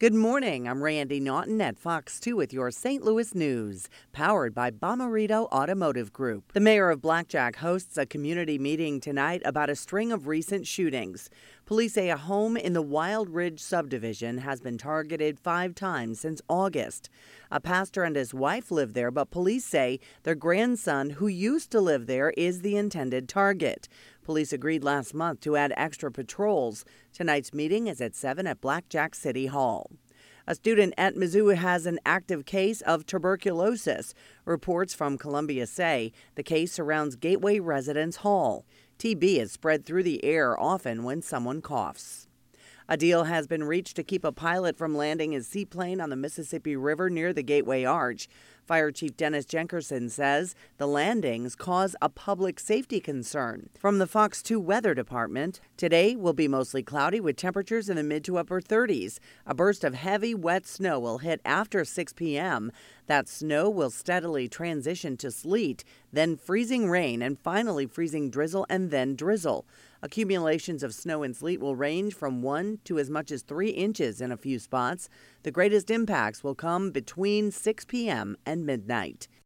Good morning. I'm Randi Naughton at Fox 2 with your St. Louis news, powered by Bomarito Automotive Group. The mayor of Black Jack hosts a community meeting tonight about a string of recent shootings. Police say a home in the Wild Ridge subdivision has been targeted five times since August. A pastor and his wife live there, but police say their grandson, who used to live there, is the intended target. Police agreed last month to add extra patrols. Tonight's meeting is at 7 at Black Jack City Hall. A student at Mizzou has an active case of tuberculosis. Reports from Columbia say the case surrounds Gateway Residence Hall. TB is spread through the air often when someone coughs. A deal has been reached to keep a pilot from landing his seaplane on the Mississippi River near the Gateway Arch. Fire Chief Dennis Jenkerson says the landings cause a public safety concern. From the Fox 2 Weather Department, today will be mostly cloudy with temperatures in the mid to upper 30s. A burst of heavy, wet snow will hit after 6 p.m. That snow will steadily transition to sleet, then freezing rain, and finally freezing drizzle and then drizzle. Accumulations of snow and sleet will range from 1 to as much as 3 inches in a few spots. The greatest impacts will come between 6 p.m. and midnight.